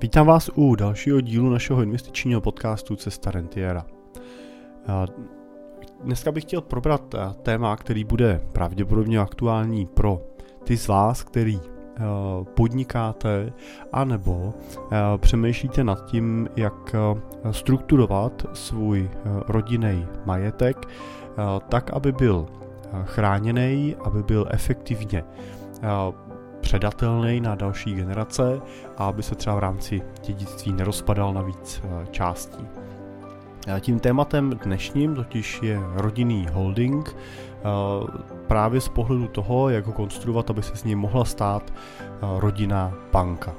Vítám vás u dalšího dílu našeho investičního podcastu Cesta Rentiera. Dneska bych chtěl probrat téma, který bude pravděpodobně aktuální pro ty z vás, který podnikáte, anebo přemýšlíte nad tím, jak strukturovat svůj rodinný majetek tak, aby byl chráněný, aby byl efektivně předatelný na další generace a aby se třeba v rámci dědictví nerozpadal na víc eh, částí. Tím tématem dnešním totiž je rodinný holding, eh, právě z pohledu toho, jak ho konstruovat, aby se z něj mohla stát eh, rodinná banka.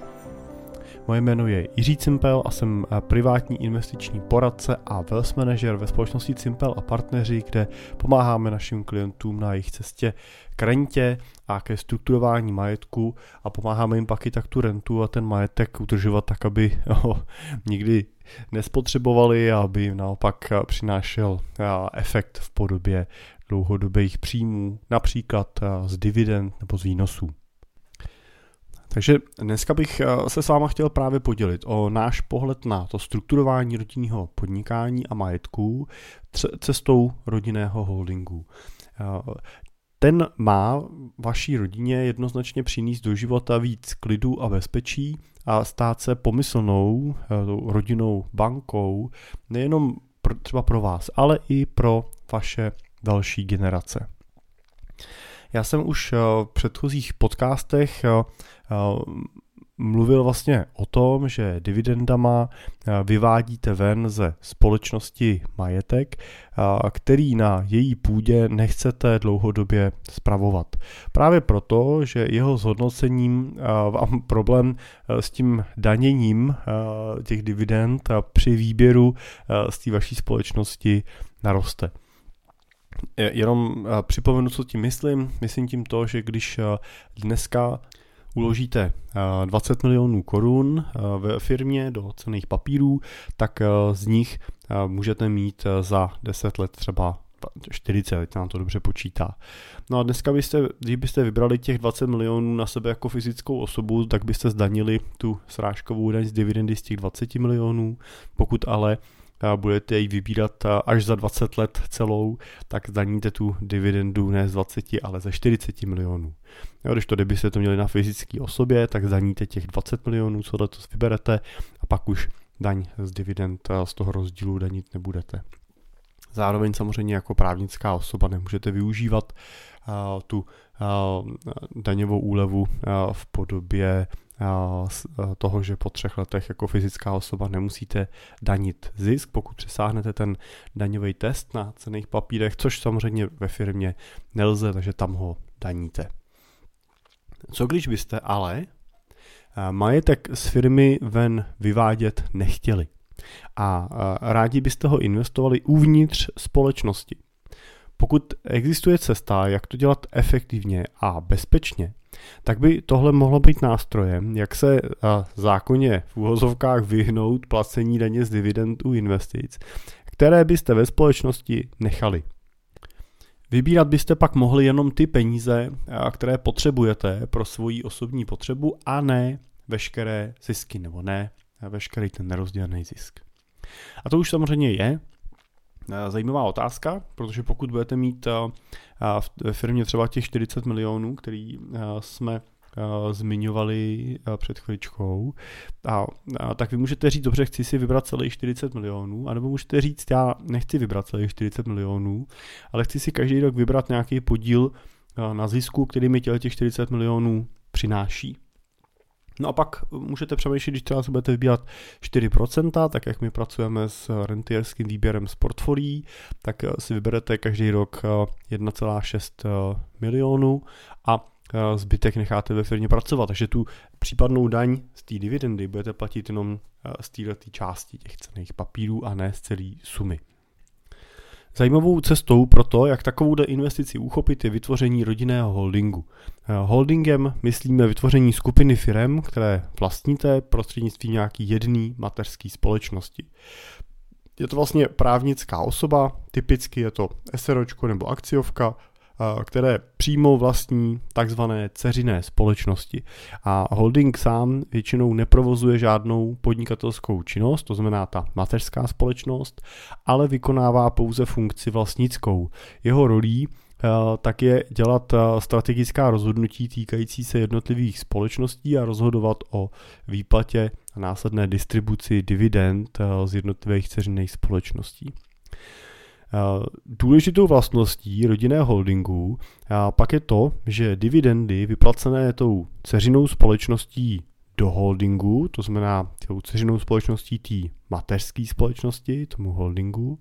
Moje jméno je Jiří Cimpel a jsem eh, privátní investiční poradce a wealth manager ve společnosti Cimpel a partneři, kde pomáháme našim klientům na jejich cestě k rentě a ke strukturování majetku a pomáháme jim pak i tak tu rentu a ten majetek udržovat tak, aby ho nikdy nespotřebovali a aby jim naopak eh, přinášel eh, efekt v podobě dlouhodobých příjmů, například z dividend nebo z výnosů. Takže dneska bych eh, se s váma chtěl právě podělit o náš pohled na to strukturování rodinného podnikání a majetků cestou rodinného holdingu. Eh, ten má vaší rodině jednoznačně přinést do života víc klidu a bezpečí a stát se pomyslnou eh, rodinnou bankou nejenom třeba pro vás, ale i pro vaše další generace. Já jsem už v předchozích podcastech mluvil vlastně o tom, že dividendama vyvádíte ven ze společnosti majetek, který na její půdě nechcete dlouhodobě spravovat. Právě proto, že jeho zhodnocením vám problém s tím daněním těch dividend při výběru z té vaší společnosti naroste. Jenom připomenu, co tím myslím. Myslím tím to, že když dneska uložíte 20 eh, milionů korun eh, ve firmě do cených papírů, tak eh, z nich můžete mít za 10 let třeba 40, teď nám to dobře počítá. No a dneska byste, když byste vybrali těch 20 milionů na sebe jako fyzickou osobu, tak byste zdanili tu srážkovou daň z dividendy z těch 20 milionů. Pokud ale budete ji vybírat až za 20 let celou, tak zdaníte tu dividendu ne z 20, ale ze 40 milionů. Když to kdybyste to měli na fyzické osobě, tak zdaníte těch 20 milionů, co letos vyberete a pak už daň z dividend z toho rozdílu danit nebudete. Zároveň samozřejmě jako právnická osoba nemůžete využívat tu daňovou úlevu v podobě toho, že po třech letech jako fyzická osoba nemusíte danit zisk, pokud přesáhnete ten daňový test na cených papírech, což samozřejmě ve firmě nelze, takže tam ho daníte. Co když byste ale majetek z firmy ven vyvádět nechtěli a rádi byste ho investovali uvnitř společnosti? Pokud existuje cesta, jak to dělat efektivně a bezpečně, tak by tohle mohlo být nástrojem, jak se zákonně v úhozovkách vyhnout placení daně z dividendů investic, které byste ve společnosti nechali. Vybírat byste pak mohli jenom ty peníze, které potřebujete pro svoji osobní potřebu a ne veškeré zisky, nebo ne veškerý ten nerozdělený zisk. A to už samozřejmě je zajímavá otázka, protože pokud budete mít ve firmě třeba těch 40 milionů, který jsme zmiňovali před chvíličkou, a, a, tak vy můžete říct, dobře, chci si vybrat celých 40 milionů, anebo můžete říct, já nechci vybrat celých 40 milionů, ale chci si každý rok vybrat nějaký podíl na zisku, který mi těch 40 milionů přináší. No a pak můžete přemýšlet, když třeba si budete vybírat 4%, tak jak my pracujeme s rentierským výběrem z portfolií, tak si vyberete každý rok 1,6 eh, milionů a eh, zbytek necháte ve firmě pracovat. Takže tu případnou daň z té dividendy budete platit jenom eh, z této části těch cených papírů a ne z celé sumy. Zajímavou cestou pro to, jak takovou investici uchopit, je vytvoření rodinného holdingu. Eh, holdingem myslíme vytvoření skupiny firm, které vlastníte prostřednictvím nějaký jedný mateřský společnosti. Je to vlastně právnická osoba, typicky je to SROčko nebo akciovka, které přímo vlastní takzvané ceřiné společnosti. A holding sám většinou neprovozuje žádnou podnikatelskou činnost, to znamená ta mateřská společnost, ale vykonává pouze funkci vlastnickou. Jeho rolí tak je dělat strategická rozhodnutí týkající se jednotlivých společností a rozhodovat o výplatě a následné distribuci dividend z jednotlivých ceřiných společností. Důležitou vlastností rodinného holdingu pak je to, že dividendy vyplacené tou ceřinou společností do holdingu, to znamená tou ceřinou společností té mateřské společnosti, tomu holdingu,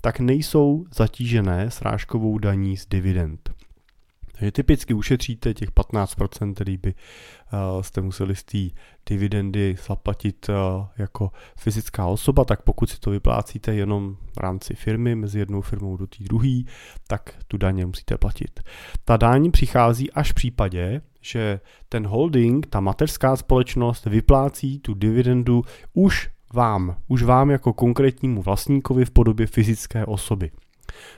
tak nejsou zatížené srážkovou daní z dividend. Takže typicky ušetříte těch 15%, který by uh, jste museli z té dividendy zaplatit uh, jako fyzická osoba, tak pokud si to vyplácíte jenom v rámci firmy, mezi jednou firmou do té druhé, tak tu daně musíte platit. Ta daň přichází až v případě, že ten holding, ta mateřská společnost vyplácí tu dividendu už vám, už vám jako konkrétnímu vlastníkovi v podobě fyzické osoby.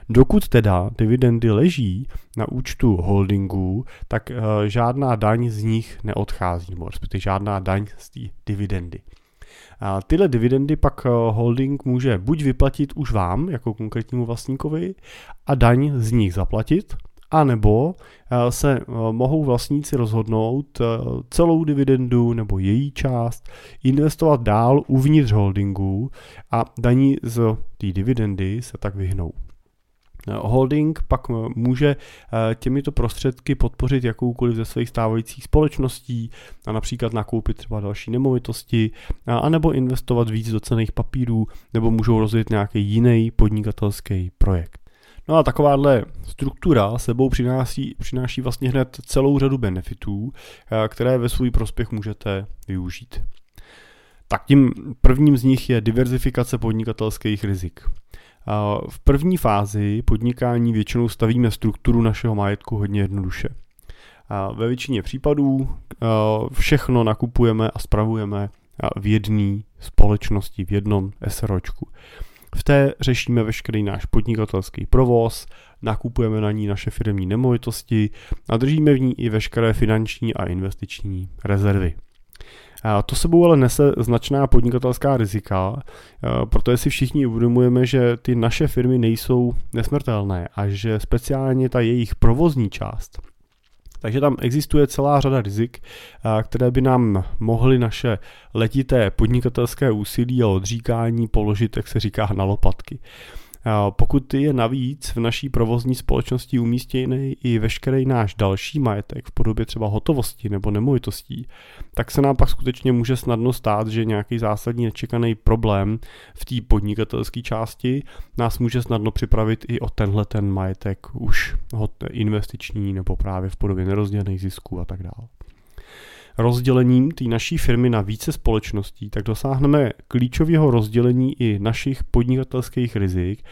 Dokud teda dividendy leží na účtu holdingů, tak uh, žádná daň z nich neodchází, nebo respektive žádná daň z té dividendy. A tyhle dividendy pak uh, holding může buď vyplatit už vám, jako konkrétnímu vlastníkovi, a daň z nich zaplatit, anebo uh, se mohou vlastníci rozhodnout celou dividendu nebo její část investovat dál uvnitř holdingu a daní z té dividendy se tak vyhnou. Holding pak může eh, těmito prostředky podpořit jakoukoliv ze svých stávajících společností a například nakoupit třeba další nemovitosti, anebo investovat víc do cených papírů, nebo můžou rozjet nějaký jiný podnikatelský projekt. No a takováhle struktura sebou přináší, přináší vlastně hned celou řadu benefitů, eh, které ve svůj prospěch můžete využít. Tak tím prvním z nich je diverzifikace podnikatelských rizik. V první fázi podnikání většinou stavíme strukturu našeho majetku hodně jednoduše. Ve většině případů všechno nakupujeme a spravujeme v jedné společnosti, v jednom SROčku. V té řešíme veškerý náš podnikatelský provoz, nakupujeme na ní naše firmní nemovitosti a držíme v ní i veškeré finanční a investiční rezervy. To sebou ale nese značná podnikatelská rizika, protože si všichni uvědomujeme, že ty naše firmy nejsou nesmrtelné a že speciálně ta jejich provozní část, takže tam existuje celá řada rizik, které by nám mohly naše letité podnikatelské úsilí a odříkání položit, jak se říká, na lopatky. Pokud je navíc v naší provozní společnosti umístěný i veškerý náš další majetek v podobě třeba hotovosti nebo nemovitostí, tak se nám pak skutečně může snadno stát, že nějaký zásadní nečekaný problém v té podnikatelské části nás může snadno připravit i o tenhle ten majetek už investiční nebo právě v podobě nerozdělených zisků a tak dále rozdělením té naší firmy na více společností, tak dosáhneme klíčového rozdělení i našich podnikatelských rizik.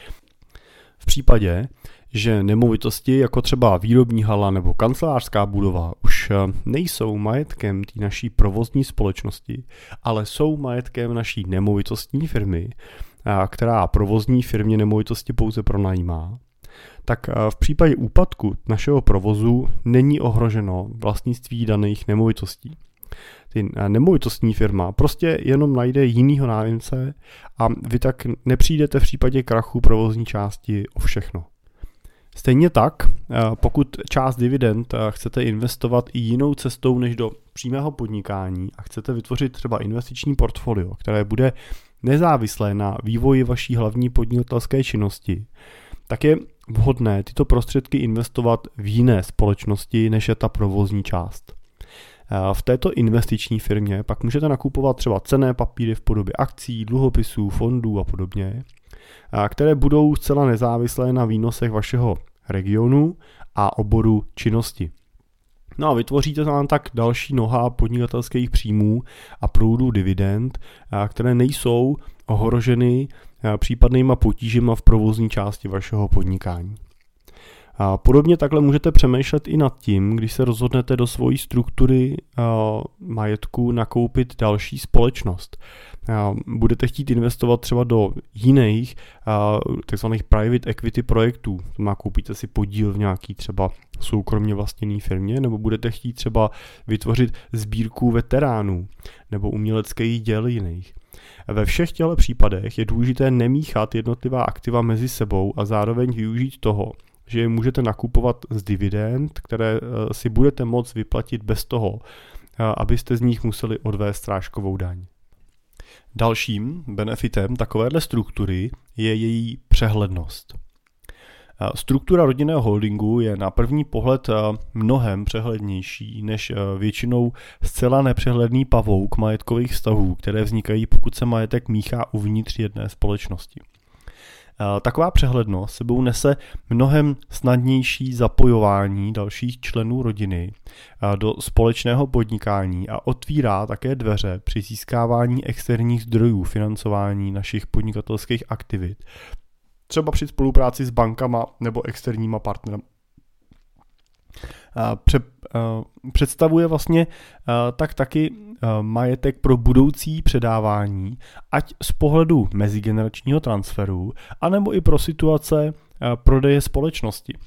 V případě, že nemovitosti jako třeba výrobní hala nebo kancelářská budova už eh, nejsou majetkem té naší provozní společnosti, ale jsou majetkem naší nemovitostní firmy, eh, která provozní firmě nemovitosti pouze pronajímá, tak eh, v případě úpadku našeho provozu není ohroženo vlastnictví daných nemovitostí. Ty eh, nemovitostní firma prostě jenom najde jinýho nájemce a vy tak nepřijdete v případě krachu provozní části o všechno. Stejně tak, eh, pokud část dividend chcete investovat i jinou cestou než do přímého podnikání a chcete vytvořit třeba investiční portfolio, které bude nezávislé na vývoji vaší hlavní podnikatelské činnosti, tak je vhodné tyto prostředky investovat v jiné společnosti, než je ta provozní část. V této investiční firmě pak můžete nakupovat třeba cené papíry v podobě akcí, dluhopisů, fondů a podobně, které budou zcela nezávislé na výnosech vašeho regionu a oboru činnosti. No a vytvoříte tam tak další noha podnikatelských příjmů a proudů dividend, které nejsou ohroženy případnýma potížema v provozní části vašeho podnikání. A podobně takhle můžete přemýšlet i nad tím, když se rozhodnete do svojí struktury majetku nakoupit další společnost budete chtít investovat třeba do jiných takzvaných private equity projektů, to má koupíte si podíl v nějaký třeba soukromně vlastněný firmě, nebo budete chtít třeba vytvořit sbírku veteránů nebo uměleckých děl jiných. Ve všech těchto případech je důležité nemíchat jednotlivá aktiva mezi sebou a zároveň využít toho, že je můžete nakupovat z dividend, které e, si budete moct vyplatit bez toho, abyste z nich museli odvést strážkovou daň. Dalším benefitem takovéhle struktury je její přehlednost. Struktura rodinného holdingu je na první pohled mnohem přehlednější než většinou zcela nepřehledný pavouk majetkových vztahů, které vznikají, pokud se majetek míchá uvnitř jedné společnosti. Taková přehlednost sebou nese mnohem snadnější zapojování dalších členů rodiny do společného podnikání a otvírá také dveře při získávání externích zdrojů financování našich podnikatelských aktivit, třeba při spolupráci s bankama nebo externíma partnery představuje vlastně tak taky majetek pro budoucí předávání, ať z pohledu mezigeneračního transferu, anebo i pro situace prodeje společnosti.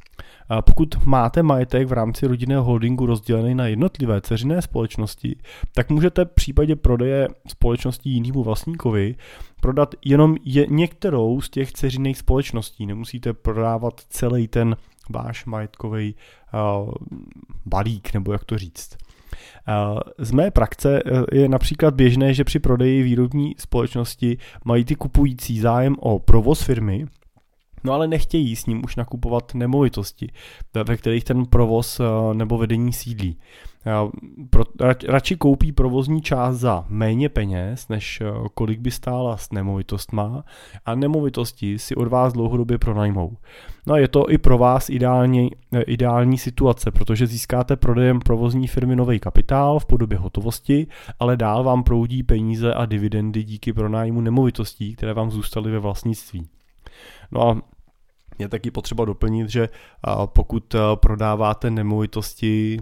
Pokud máte majetek v rámci rodinného holdingu rozdělený na jednotlivé ceřiné společnosti, tak můžete v případě prodeje společností jinému vlastníkovi prodat jenom je některou z těch ceřiných společností. Nemusíte prodávat celý ten váš majetkový uh, balík, nebo jak to říct. Z mé praxe uh, je například běžné, že při prodeji výrobní společnosti mají ty kupující zájem o provoz firmy, no ale nechtějí s ním už nakupovat nemovitosti, ve kterých ten provoz nebo vedení sídlí pro, radši koupí provozní část za méně peněz, než eh, kolik by stála s nemovitostma a nemovitosti si od vás dlouhodobě pronajmou. No a je to i pro vás ideální, eh, ideální situace, protože získáte prodejem provozní firmy nový kapitál v podobě hotovosti, ale dál vám proudí peníze a dividendy díky pronájmu nemovitostí, které vám zůstaly ve vlastnictví. No a je taky potřeba doplnit, že pokud prodáváte nemovitosti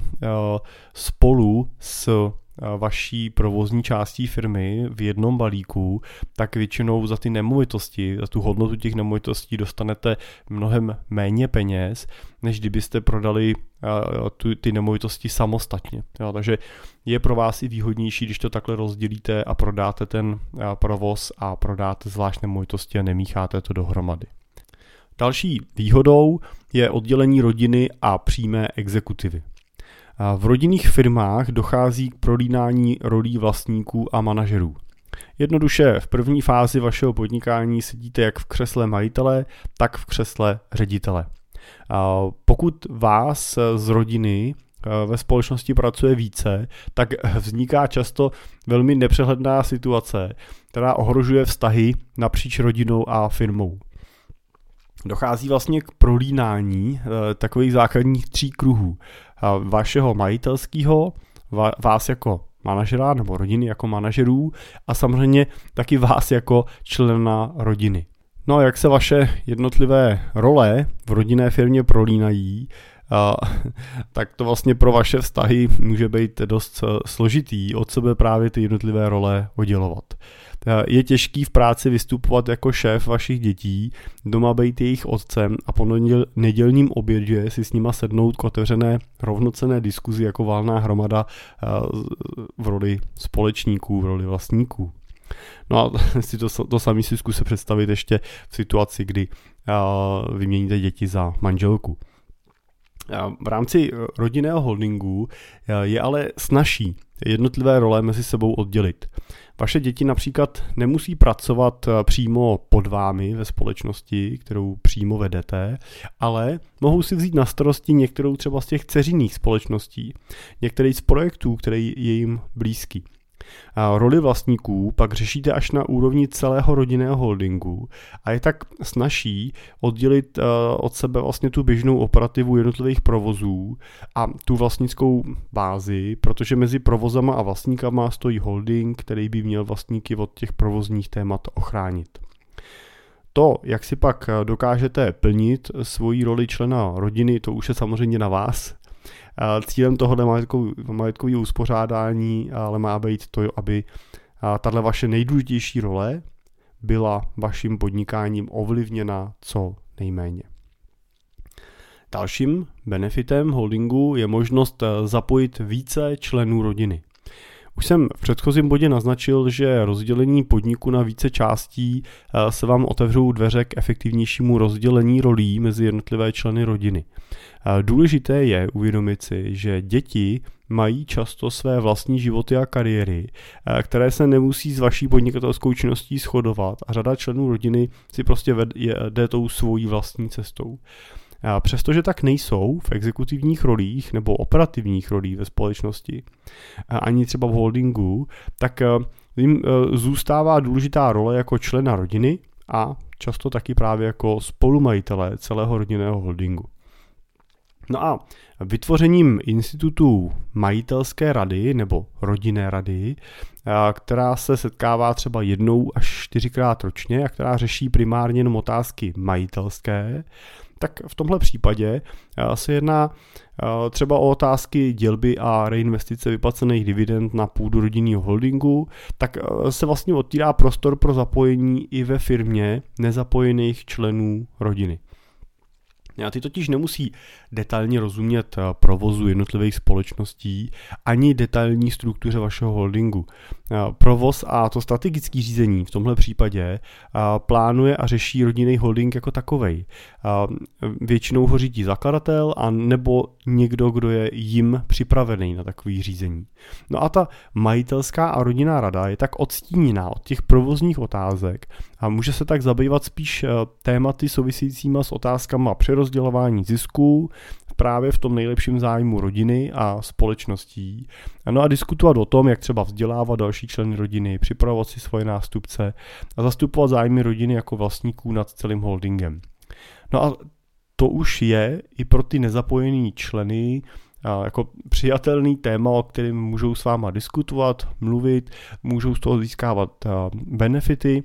spolu s vaší provozní částí firmy v jednom balíku, tak většinou za ty nemovitosti, za tu hodnotu těch nemovitostí dostanete mnohem méně peněz, než kdybyste prodali ty nemovitosti samostatně. takže je pro vás i výhodnější, když to takhle rozdělíte a prodáte ten provoz a prodáte zvlášť nemovitosti a nemícháte to dohromady. Další výhodou je oddělení rodiny a přímé exekutivy. V rodinných firmách dochází k prolínání rolí vlastníků a manažerů. Jednoduše v první fázi vašeho podnikání sedíte jak v křesle majitele, tak v křesle ředitele. Pokud vás z rodiny e, ve společnosti pracuje více, tak vzniká často velmi nepřehledná situace, která ohrožuje vztahy napříč rodinou a firmou dochází vlastně k prolínání e, takových základních tří kruhů. Vašeho majitelského, vás jako manažera nebo rodiny jako manažerů a samozřejmě taky vás jako člena rodiny. No a jak se vaše jednotlivé role v rodinné firmě prolínají, a, tak to vlastně pro vaše vztahy může být dost složitý od sebe právě ty jednotlivé role oddělovat. Je těžký v práci vystupovat jako šéf vašich dětí, doma být jejich otcem a po nedělním obědě si s nima sednout k otevřené rovnocené diskuzi jako válná hromada v roli společníků, v roli vlastníků. No a si to, to sami si zkuste představit ještě v situaci, kdy vyměníte děti za manželku. V rámci rodinného holdingu je ale snažší jednotlivé role mezi sebou oddělit. Vaše děti například nemusí pracovat eh, přímo pod vámi ve společnosti, kterou přímo vedete, ale mohou si vzít na starosti některou třeba z těch ceřinných společností, některý z projektů, který je jim blízký. Roli vlastníků pak řešíte až na úrovni celého rodinného holdingu a je tak snažší oddělit eh, od sebe vlastně tu běžnou operativu jednotlivých provozů a tu vlastnickou bázi, protože mezi provozama a vlastníkama stojí holding, který by měl vlastníky od těch provozních témat ochránit. To, jak si pak dokážete plnit svoji roli člena rodiny, to už je samozřejmě na vás. Cílem tohohle majetkového uspořádání ale má být to, aby tahle vaše nejdůležitější role byla vaším podnikáním ovlivněna co nejméně. Dalším benefitem holdingu je možnost eh, zapojit více členů rodiny. Už jsem v předchozím bodě naznačil, že rozdělení podniku na více částí eh, se vám otevřou dveře k efektivnějšímu rozdělení rolí mezi jednotlivé členy rodiny. Eh, důležité je uvědomit si, že děti mají často své vlastní životy a kariéry, které se nemusí s vaší podnikatelskou činností shodovat a řada členů rodiny si prostě jde tou svojí vlastní cestou. Přestože tak nejsou v exekutivních rolích nebo operativních rolích ve společnosti, ani třeba v holdingu, tak e, jim e, zůstává důležitá role jako člena rodiny a často taky právě jako spolumajitele celého rodinného holdingu. No a vytvořením institutu majitelské rady nebo rodinné rady, která se setkává třeba jednou až čtyřikrát ročně a která řeší primárně jenom otázky majitelské, tak v tomhle případě se jedná třeba o otázky dělby a reinvestice vyplacených dividend na půdu rodinného holdingu, tak se vlastně otvírá prostor pro zapojení i ve firmě nezapojených členů rodiny. A ty totiž nemusí detailně rozumět eh, provozu jednotlivých společností ani detailní struktuře vašeho holdingu. Eh, provoz a to strategické řízení v tomhle případě eh, plánuje a řeší rodinný holding jako takovej. Většinou ho řídí zakladatel a nebo někdo, kdo je jim připravený na takový řízení. No a ta majitelská a rodinná rada je tak odstíněná od těch provozních otázek a může se tak zabývat spíš tématy souvisejícíma s otázkama přerozdělování zisků, právě v tom nejlepším zájmu rodiny a společností. No a diskutovat o tom, jak třeba vzdělávat další členy rodiny, připravovat si svoje nástupce a zastupovat zájmy rodiny jako vlastníků nad celým holdingem. No a to už je i pro ty nezapojený členy jako přijatelný téma, o kterém můžou s váma diskutovat, mluvit, můžou z toho získávat benefity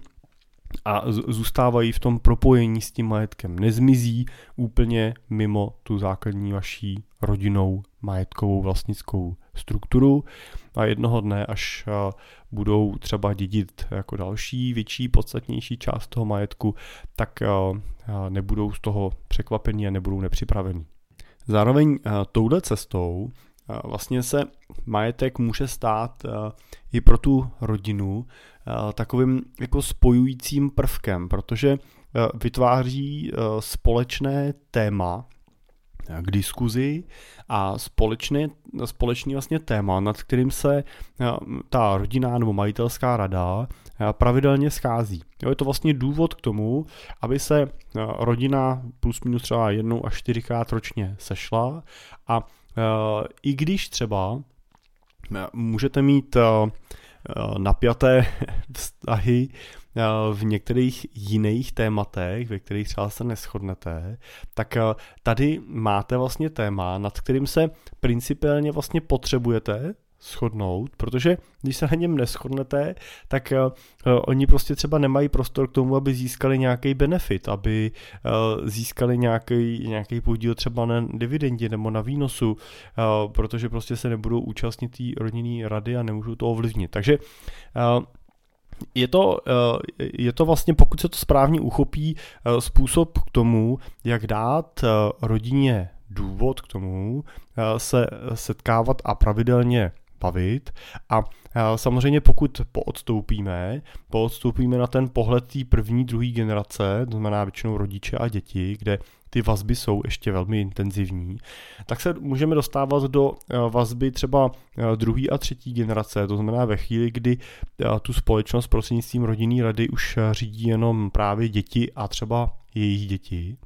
a zůstávají v tom propojení s tím majetkem. Nezmizí úplně mimo tu základní vaší rodinou majetkovou vlastnickou strukturu a jednoho dne, až budou třeba dědit jako další, větší, podstatnější část toho majetku, tak nebudou z toho překvapení a nebudou nepřipravení. Zároveň touhle cestou vlastně se majetek může stát i pro tu rodinu takovým jako spojujícím prvkem, protože vytváří společné téma k diskuzi a společné, společný vlastně téma, nad kterým se ta rodina nebo majitelská rada pravidelně schází. Jo, je to vlastně důvod k tomu, aby se rodina plus minus třeba jednou až čtyřikrát ročně sešla a i když třeba můžete mít napjaté vztahy v některých jiných tématech, ve kterých třeba se neschodnete, tak tady máte vlastně téma, nad kterým se principiálně vlastně potřebujete shodnout, protože když se na něm neschodnete, tak uh, oni prostě třeba nemají prostor k tomu, aby získali nějaký benefit, aby uh, získali nějaký, nějaký podíl třeba na dividendě nebo na výnosu, protože prostě se nebudou účastnit té rodinné rady a nemůžou to ovlivnit. Takže je to, je to vlastně, pokud se to správně uchopí, způsob k tomu, jak dát rodině důvod k tomu se setkávat a pravidelně bavit a samozřejmě pokud poodstoupíme, poodstoupíme na ten pohled té první, druhé generace, to znamená většinou rodiče a děti, kde ty vazby jsou ještě velmi intenzivní, tak se můžeme dostávat do vazby třeba druhé a třetí generace, to znamená ve chvíli, kdy tu společnost prostřednictvím rodinný rady už řídí jenom právě děti a třeba jejich děti.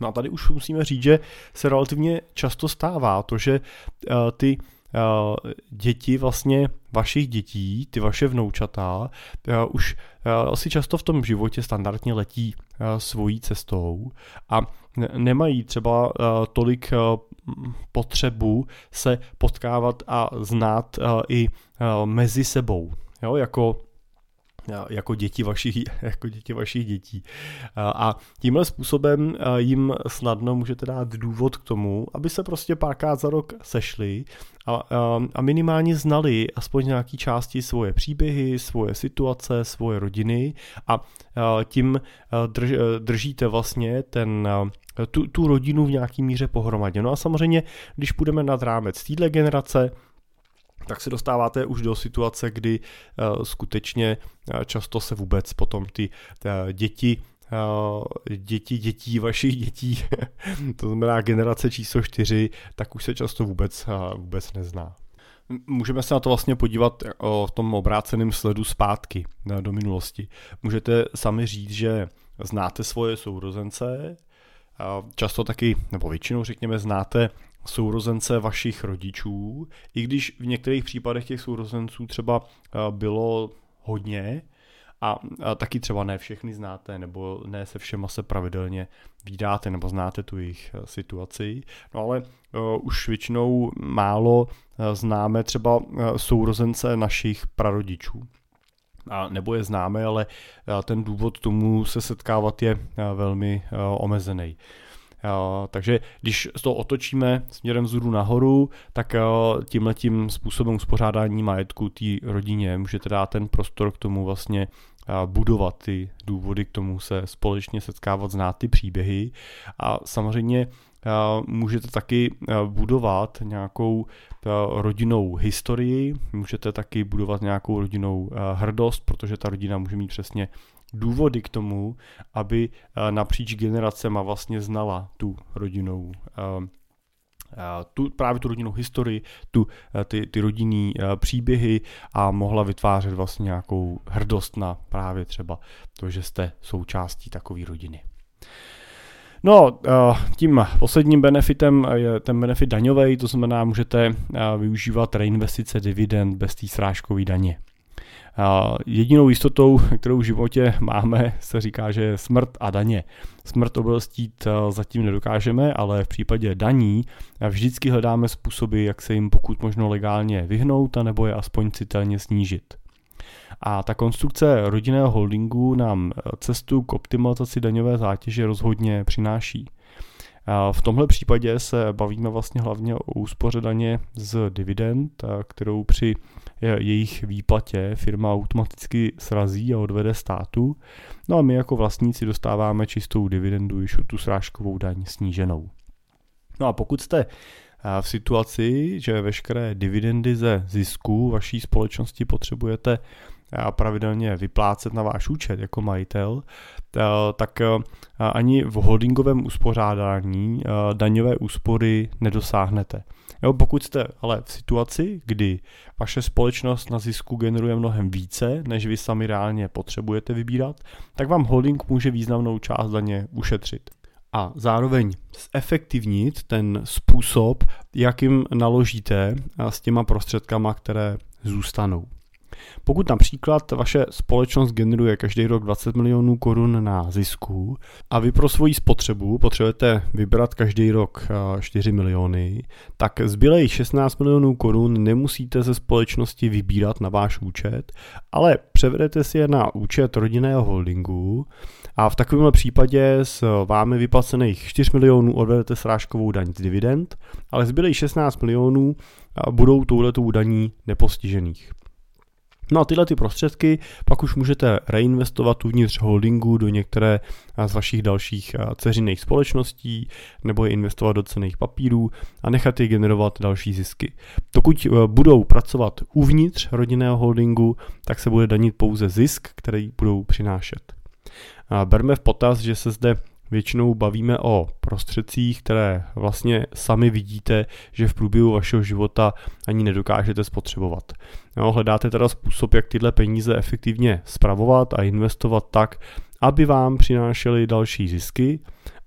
No a tady už musíme říct, že se relativně často stává to, že ty Eh, děti vlastně vašich dětí, ty vaše vnoučata, eh, už eh, asi často v tom životě standardně letí svojí cestou a nemají třeba tolik potřebu se potkávat a znát i mezi sebou. Jo, jako jako děti vašich, jako děti vašich dětí. A tímhle způsobem jim snadno můžete dát důvod k tomu, aby se prostě párkrát za rok sešli a, a minimálně znali aspoň nějaký části svoje příběhy, svoje situace, svoje rodiny a tím drž, držíte vlastně ten tu, tu rodinu v nějaký míře pohromadě. No a samozřejmě, když půjdeme nad rámec téhle generace, tak se dostáváte už do situace, kdy uh, skutečně uh, často se vůbec potom ty uh, děti děti dětí vašich dětí, to znamená generace číslo 4, tak už se často vůbec, vůbec nezná. Můžeme se na to vlastně podívat v tom obráceném sledu zpátky do minulosti. Můžete sami říct, že znáte svoje sourozence, často taky, nebo většinou řekněme, znáte sourozence vašich rodičů, i když v některých případech těch sourozenců třeba bylo hodně, a, taky třeba ne všechny znáte, nebo ne se všema se pravidelně vydáte, nebo znáte tu jejich situaci. No ale uh, už většinou málo známe třeba sourozence našich prarodičů. A nebo je známe, ale ten důvod tomu se setkávat je velmi omezený. Takže když to otočíme směrem vzhůru nahoru, tak tímhle tím způsobem uspořádání majetku té rodině můžete dát ten prostor k tomu vlastně budovat ty důvody k tomu se společně setkávat, znát ty příběhy. A samozřejmě můžete taky budovat nějakou rodinnou historii, můžete taky budovat nějakou rodinnou hrdost, protože ta rodina může mít přesně důvody k tomu, aby eh, napříč generacema vlastně znala tu rodinou eh, eh, tu, právě tu rodinnou historii, tu, ty, ty rodinný příběhy a mohla vytvářet vlastně nějakou hrdost na právě třeba to, že jste součástí takové rodiny. No, tím posledním benefitem je ten benefit daňový, to znamená, můžete využívat reinvestice dividend bez té srážkové daně. Jedinou jistotou, kterou v životě máme, se říká, že je smrt a daně. Smrt obelstít eh, zatím nedokážeme, ale v případě daní vždycky hledáme způsoby, jak se jim pokud možno legálně vyhnout, nebo je aspoň citelně snížit. A ta konstrukce rodinného holdingu nám eh, cestu k optimalizaci daňové zátěže rozhodně přináší. V tomhle případě se bavíme vlastně hlavně o úspoře daně z dividend, kterou při jejich výplatě firma automaticky srazí a odvede státu. No a my jako vlastníci dostáváme čistou dividendu již tu srážkovou daň sníženou. No a pokud jste v situaci, že veškeré dividendy ze zisku vaší společnosti potřebujete pravidelně vyplácet na váš účet jako majitel, tak ani v holdingovém uspořádání daňové úspory nedosáhnete. Jo, pokud jste ale v situaci, kdy vaše společnost na zisku generuje mnohem více, než vy sami reálně potřebujete vybírat, tak vám holding může významnou část daně ušetřit. A zároveň zefektivnit ten způsob, jakým naložíte s těma prostředkama, které zůstanou. Pokud například vaše společnost generuje každý rok 20 milionů korun na zisku a vy pro svoji spotřebu potřebujete vybrat každý rok 4 miliony, tak zbylej 16 milionů korun nemusíte ze společnosti vybírat na váš účet, ale převedete si je na účet rodinného holdingu a v takovémhle případě s vámi vyplacených 4 milionů odvedete srážkovou daň z dividend, ale zbylej 16 milionů budou touhletou daní nepostižených. No a tyhle ty prostředky pak už můžete reinvestovat uvnitř holdingu do některé z vašich dalších ceřinných společností nebo je investovat do cených papírů a nechat je generovat další zisky. Pokud e, budou pracovat uvnitř rodinného holdingu, tak se bude danit pouze zisk, který budou přinášet. Berme v potaz, že se zde většinou bavíme o prostředcích, které vlastně sami vidíte, že v průběhu vašeho života ani nedokážete spotřebovat. No, hledáte teda způsob, jak tyhle peníze efektivně spravovat a investovat tak, aby vám přinášely další zisky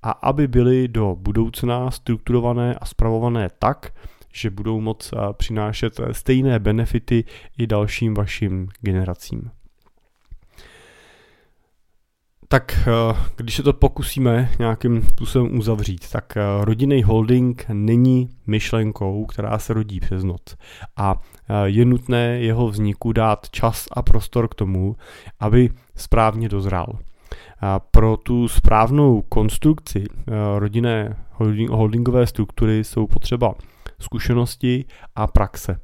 a aby byly do budoucna strukturované a spravované tak, že budou moct přinášet stejné benefity i dalším vašim generacím. Tak když se to pokusíme nějakým způsobem uzavřít, tak rodinný holding není myšlenkou, která se rodí přes noc. A je nutné jeho vzniku dát čas a prostor k tomu, aby správně dozrál. A pro tu správnou konstrukci rodinné holdingové struktury jsou potřeba zkušenosti a praxe.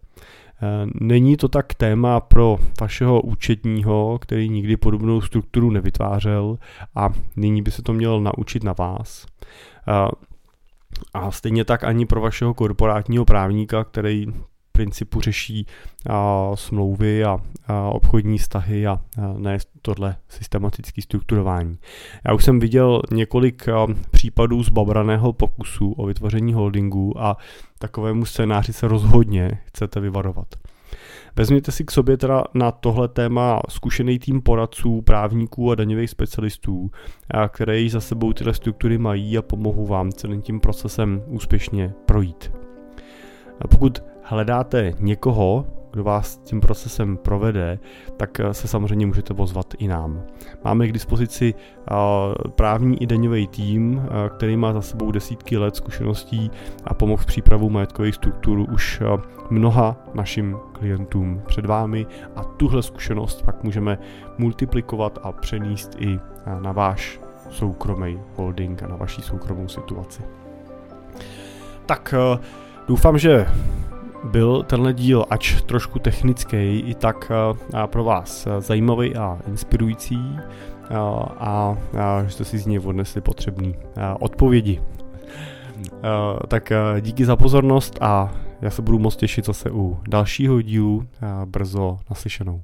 Není to tak téma pro vašeho účetního, který nikdy podobnou strukturu nevytvářel a nyní by se to měl naučit na vás. A stejně tak ani pro vašeho korporátního právníka, který principu řeší a, smlouvy a, a obchodní vztahy a, a ne tohle systematické strukturování. Já už jsem viděl několik a, případů zbabraného pokusu o vytvoření holdingu a takovému scénáři se rozhodně chcete vyvarovat. Vezměte si k sobě teda na tohle téma zkušený tým poradců, právníků a daňových specialistů, které již za sebou tyhle struktury mají a pomohou vám celým tím procesem úspěšně projít. A pokud hledáte někoho, kdo vás tím procesem provede, tak eh, se samozřejmě můžete pozvat i nám. Máme k dispozici eh, právní i daňový tým, eh, který má za sebou desítky let zkušeností a pomohl v přípravu majetkových struktur už mnoha našim klientům před vámi a tuhle zkušenost pak můžeme multiplikovat a přenést i na váš soukromý holding a na vaší soukromou situaci. Tak doufám, že byl tenhle díl, ač trošku technický, i tak eh, pro vás eh, zajímavý a inspirující eh, a, že jste si z něj odnesli potřebné odpovědi. Tak díky za pozornost a já se budu moc těšit zase u dalšího dílu brzo naslyšenou.